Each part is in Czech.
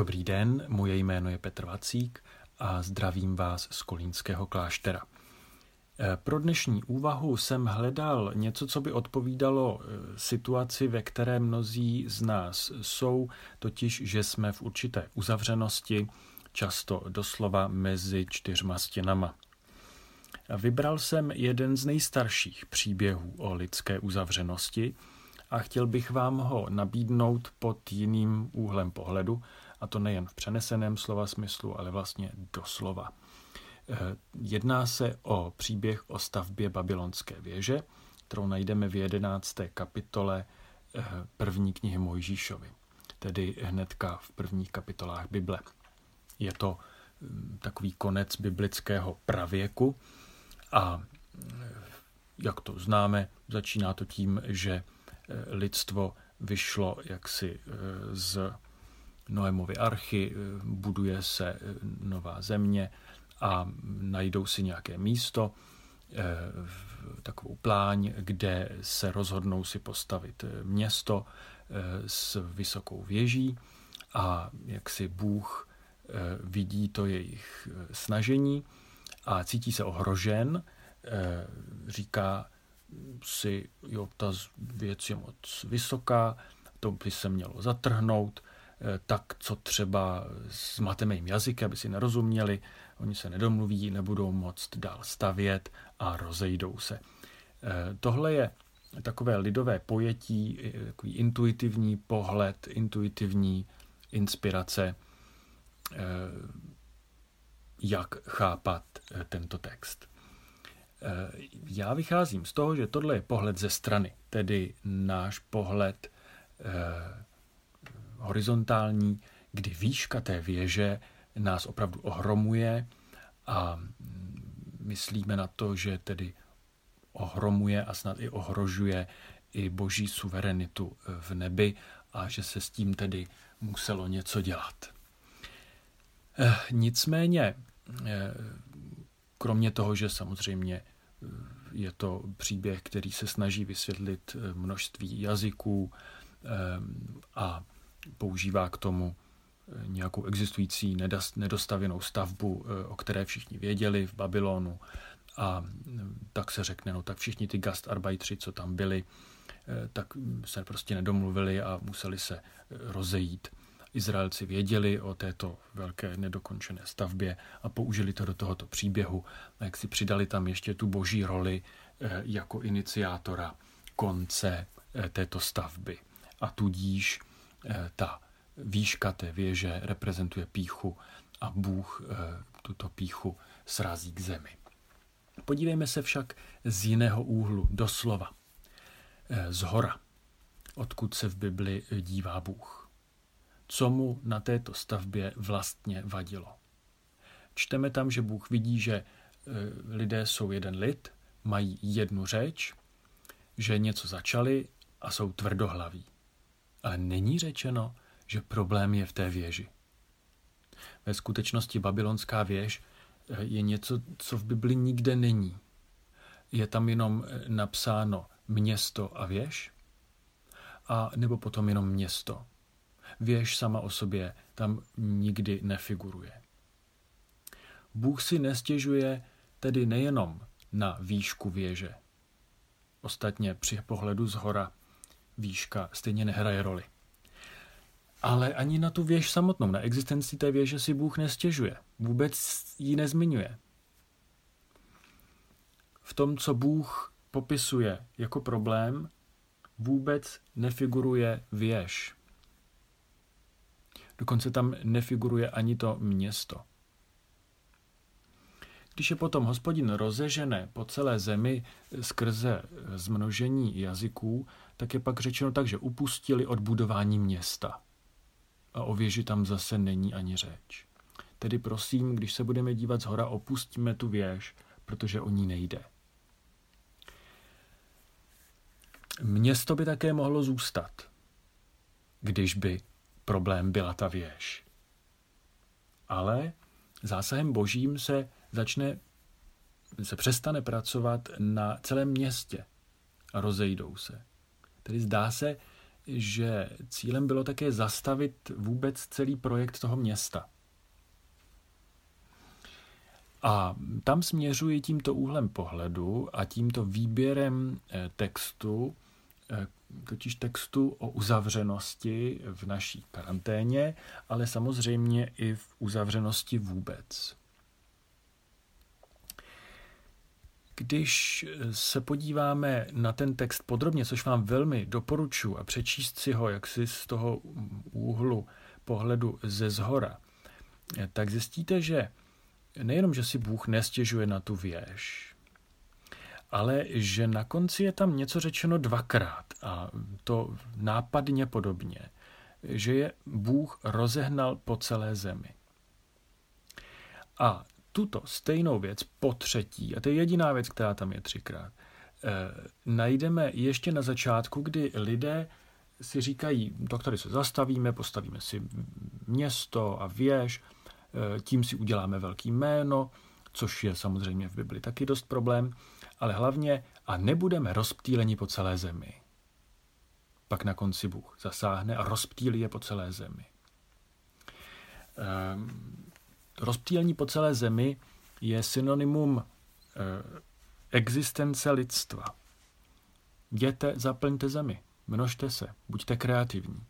Dobrý den, moje jméno je Petr Vacík a zdravím vás z Kolínského kláštera. Eh, pro dnešní úvahu jsem hledal něco, co by odpovídalo eh, situaci, ve které mnozí z nás jsou, totiž, že jsme v určité uzavřenosti, často doslova mezi čtyřma stěnama. Vybral jsem jeden z nejstarších příběhů o lidské uzavřenosti a chtěl bych vám ho nabídnout pod jiným úhlem pohledu, a to nejen v přeneseném slova smyslu, ale vlastně doslova. Eh, jedná se o příběh o stavbě babylonské věže, kterou najdeme v jedenácté kapitole eh, první knihy Mojžíšovi, tedy hnedka v prvních kapitolách Bible. Je to hm, takový konec biblického pravěku a eh, jak to známe, začíná to tím, že lidstvo vyšlo jaksi z Noémovy archy, buduje se nová země, a najdou si nějaké místo, eh, takovou pláň, kde se rozhodnou si postavit eh, město eh, s vysokou věží a jak si Bůh vidí to jejich snažení a cítí se ohrožen, říká si, jo, ta věc je moc vysoká, to by se mělo zatrhnout, tak co třeba s matemejím jazykem, aby si nerozuměli, oni se nedomluví, nebudou moct dál stavět a rozejdou se. Eh, tohle je takové lidové pojetí, takový intuitivní pohled, intuitivní inspirace, eh, jak chápat eh, tento text. Já vycházím z toho, že tohle je pohled ze strany, tedy náš pohled horizontální, kdy výška té věže nás opravdu ohromuje a myslíme na to, že tedy ohromuje a snad i ohrožuje i boží suverenitu v nebi a že se s tím tedy muselo něco dělat. Eh, nicméně, eh, kromě toho, že samozřejmě eh, je to příběh, který se snaží vysvětlit množství jazyků a používá k tomu nějakou existující nedostavěnou stavbu, eh, o které všichni věděli v Babylonu. A mm, tak se řekne, no tak všichni ty gastarbeitři, co tam byli, eh, tak se prostě nedomluvili a museli se eh, rozejít. Izraelci věděli o této velké nedokončené stavbě a použili to do tohoto příběhu. Jak si přidali tam ještě tu boží roli jako iniciátora konce této stavby. A tudíž ta výška té věže reprezentuje píchu a Bůh eh, tuto píchu srazí k zemi. Podívejme se však z jiného úhlu, doslova, eh, z hora, odkud se v Bibli dívá Bůh. Co mu na této stavbě vlastně vadilo? Čteme tam, že Bůh vidí, že eh, lidé jsou jeden lid, mají jednu řeč, že něco začali a jsou tvrdohlaví. Ale není řečeno, že problém je v té věži. Ve skutečnosti babylonská věž eh, je něco, co v Bibli nikde není. Je tam jenom eh, napsáno město a věž, a nebo potom jenom město. Věž sama o sobě tam nikdy nefiguruje. Bůh si nestěžuje tedy nejenom na výšku věže. Ostatně při pohledu z hora výška stejně nehraje roli. Ale ani na tu věž samotnou, na existenci té věže si Bůh nestěžuje. Vůbec ji nezmiňuje. V tom, co Bůh popisuje jako problém, vůbec nefiguruje věž. Dokonce tam nefiguruje ani to město. Když je potom hospodin rozežené po celé zemi skrze zmnožení jazyků, tak je pak řečeno tak, že upustili od budování města a o věži tam zase není ani řeč. Tedy prosím, když se budeme dívat z hora, opustíme tu věž, protože o ní nejde. Město by také mohlo zůstat, když by problém byla ta věž. Ale zásahem božím se začne, se přestane pracovat na celém městě a rozejdou se. Tedy zdá se, že cílem bylo také zastavit vůbec celý projekt toho města. A tam směřuji tímto úhlem pohledu a tímto výběrem eh, textu, eh, totiž textu o uzavřenosti v naší karanténě, ale samozřejmě i v uzavřenosti vůbec. Když se podíváme na ten text podrobně, což vám velmi doporučuji a přečíst si ho jaksi z toho úhlu pohledu ze zhora, tak zjistíte, že nejenom, že si Bůh nestěžuje na tu věž, ale že na konci je tam něco řečeno dvakrát a to nápadně podobně, že je Bůh rozehnal po celé zemi. A tuto stejnou věc po třetí, a to je jediná věc, která tam je třikrát, eh, najdeme ještě na začátku, kdy lidé si říkají, tak tady se zastavíme, postavíme si město a věž, eh, tím si uděláme velký jméno, což je samozřejmě v Bibli taky dost problém, ale hlavně a nebudeme rozptýleni po celé zemi. Pak na konci Bůh zasáhne a rozptýlí je po celé zemi. Rozptýlení po celé zemi je synonymum eh, existence lidstva. Jděte, zaplňte zemi, množte se, buďte kreativní.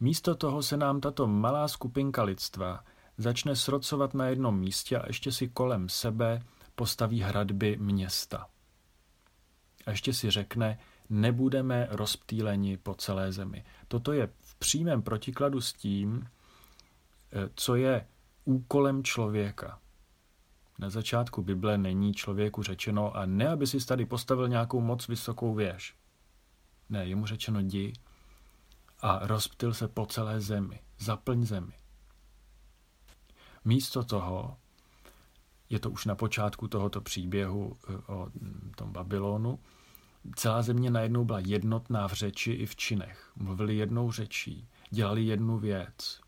Místo toho se nám tato malá skupinka lidstva začne srocovat na jednom místě a ještě si kolem sebe postaví hradby města. A ještě si řekne, nebudeme rozptýleni po celé zemi. Toto je v přímém protikladu s tím, co je úkolem člověka. Na začátku Bible není člověku řečeno a ne, aby si tady postavil nějakou moc vysokou věž. Ne, je mu řečeno jdi a rozptyl se po celé zemi, zaplň zemi. Místo toho, je to už na počátku tohoto příběhu eh, o hm, tom Babylonu, celá země najednou byla jednotná v řeči i v činech. Mluvili jednou řečí, dělali jednu věc,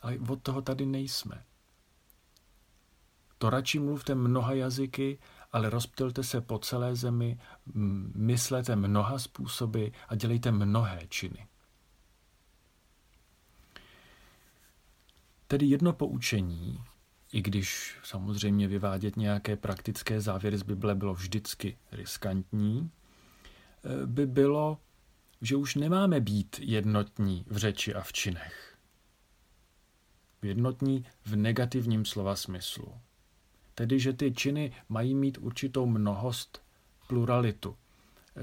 ale od toho tady nejsme. To radši mluvte mnoha jazyky, ale rozptylte se po celé zemi, myslete mnoha způsoby a dělejte mnohé činy. Tedy jedno poučení, i když samozřejmě vyvádět nějaké praktické závěry z Bible bylo vždycky riskantní, eh, by bylo, že už nemáme být jednotní v řeči a v činech jednotní v negativním slova smyslu. Tedy, že ty činy mají mít určitou mnohost, pluralitu,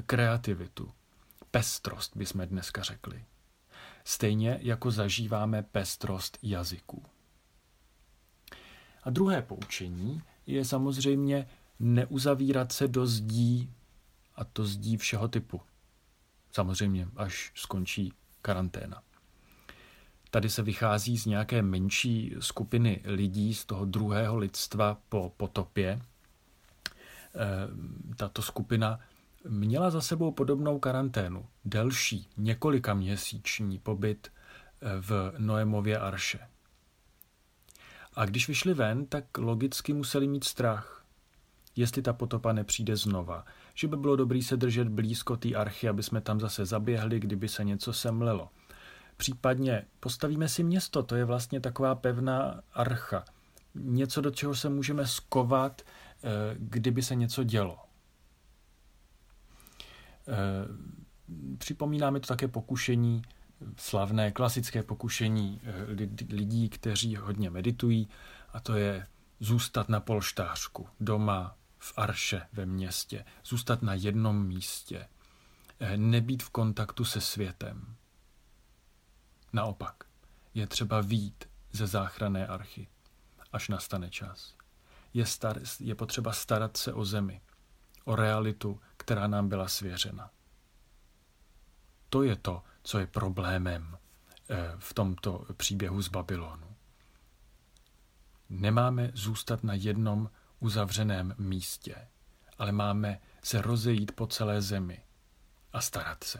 kreativitu, pestrost, bychom dneska řekli. Stejně jako zažíváme pestrost jazyků. A druhé poučení je samozřejmě neuzavírat se do zdí, a to zdí všeho typu. Samozřejmě, až skončí karanténa. Tady se vychází z nějaké menší skupiny lidí z toho druhého lidstva po potopě. Eh, tato skupina měla za sebou podobnou karanténu, delší, několika měsíční pobyt eh, v Noemově arše. A když vyšli ven, tak logicky museli mít strach, jestli ta potopa nepřijde znova, že by bylo dobré se držet blízko té archy, aby jsme tam zase zaběhli, kdyby se něco semlelo. Případně postavíme si město, to je vlastně taková pevná archa. Něco, do čeho se můžeme skovat, eh, kdyby se něco dělo. Eh, připomíná mi to také pokušení, slavné klasické pokušení eh, lidí, kteří hodně meditují, a to je zůstat na polštářku, doma, v arše ve městě, zůstat na jednom místě, nebýt v kontaktu se světem. Naopak, je třeba výjít ze záchranné archy, až nastane čas. Je, star, je potřeba starat se o zemi, o realitu, která nám byla svěřena. To je to, co je problémem eh, v tomto příběhu z Babylonu. Nemáme zůstat na jednom uzavřeném místě, ale máme se rozejít po celé zemi a starat se.